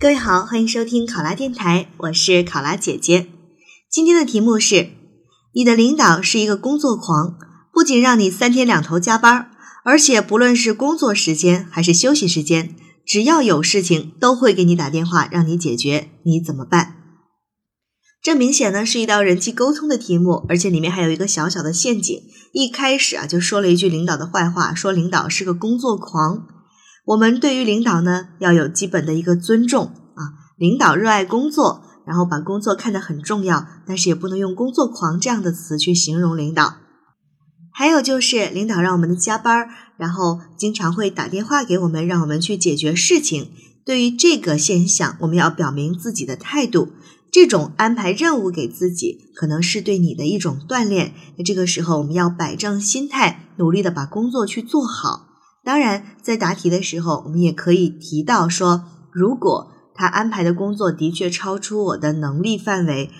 各位好，欢迎收听考拉电台，我是考拉姐姐。今天的题目是：你的领导是一个工作狂，不仅让你三天两头加班，而且不论是工作时间还是休息时间，只要有事情都会给你打电话让你解决，你怎么办？这明显呢是一道人际沟通的题目，而且里面还有一个小小的陷阱。一开始啊就说了一句领导的坏话，说领导是个工作狂。我们对于领导呢，要有基本的一个尊重啊。领导热爱工作，然后把工作看得很重要，但是也不能用“工作狂”这样的词去形容领导。还有就是，领导让我们的加班，然后经常会打电话给我们，让我们去解决事情。对于这个现象，我们要表明自己的态度。这种安排任务给自己，可能是对你的一种锻炼。那这个时候，我们要摆正心态，努力的把工作去做好。当然，在答题的时候，我们也可以提到说，如果他安排的工作的确超出我的能力范围，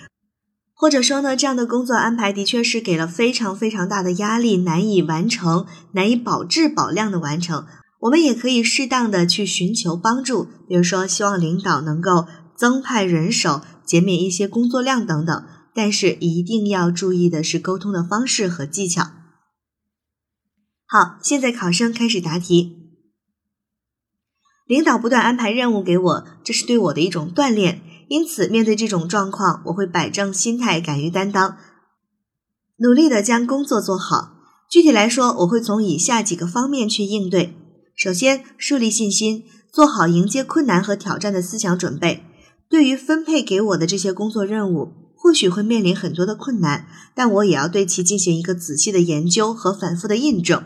或者说呢，这样的工作安排的确是给了非常非常大的压力，难以完成，难以保质保量的完成，我们也可以适当的去寻求帮助，比如说希望领导能够增派人手，减免一些工作量等等。但是一定要注意的是沟通的方式和技巧。好，现在考生开始答题。领导不断安排任务给我，这是对我的一种锻炼。因此，面对这种状况，我会摆正心态，敢于担当，努力的将工作做好。具体来说，我会从以下几个方面去应对：首先，树立信心，做好迎接困难和挑战的思想准备。对于分配给我的这些工作任务，或许会面临很多的困难，但我也要对其进行一个仔细的研究和反复的印证。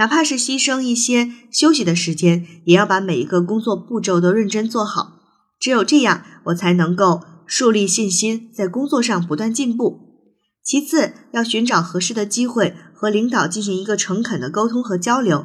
哪怕是牺牲一些休息的时间，也要把每一个工作步骤都认真做好。只有这样，我才能够树立信心，在工作上不断进步。其次，要寻找合适的机会和领导进行一个诚恳的沟通和交流。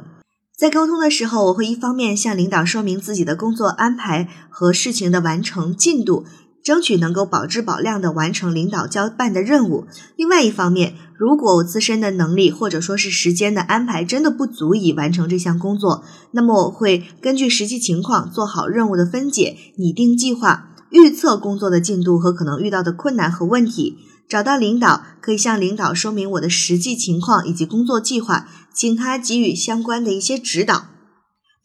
在沟通的时候，我会一方面向领导说明自己的工作安排和事情的完成进度。争取能够保质保量的完成领导交办的任务。另外一方面，如果我自身的能力或者说是时间的安排真的不足以完成这项工作，那么我会根据实际情况做好任务的分解，拟定计划，预测工作的进度和可能遇到的困难和问题。找到领导，可以向领导说明我的实际情况以及工作计划，请他给予相关的一些指导。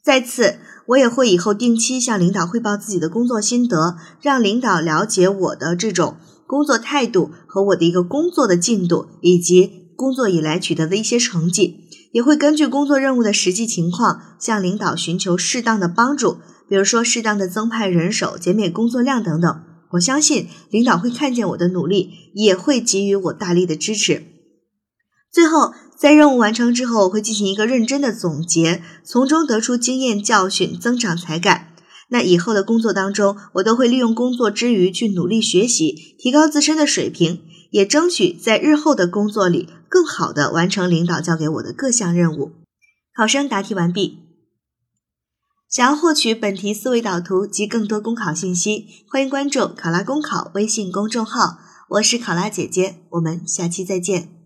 再次，我也会以后定期向领导汇报自己的工作心得，让领导了解我的这种工作态度和我的一个工作的进度，以及工作以来取得的一些成绩。也会根据工作任务的实际情况，向领导寻求适当的帮助，比如说适当的增派人手、减免工作量等等。我相信领导会看见我的努力，也会给予我大力的支持。最后。在任务完成之后，我会进行一个认真的总结，从中得出经验教训，增长才干。那以后的工作当中，我都会利用工作之余去努力学习，提高自身的水平，也争取在日后的工作里更好的完成领导交给我的各项任务。考生答题完毕。想要获取本题思维导图及更多公考信息，欢迎关注“考拉公考”微信公众号。我是考拉姐姐，我们下期再见。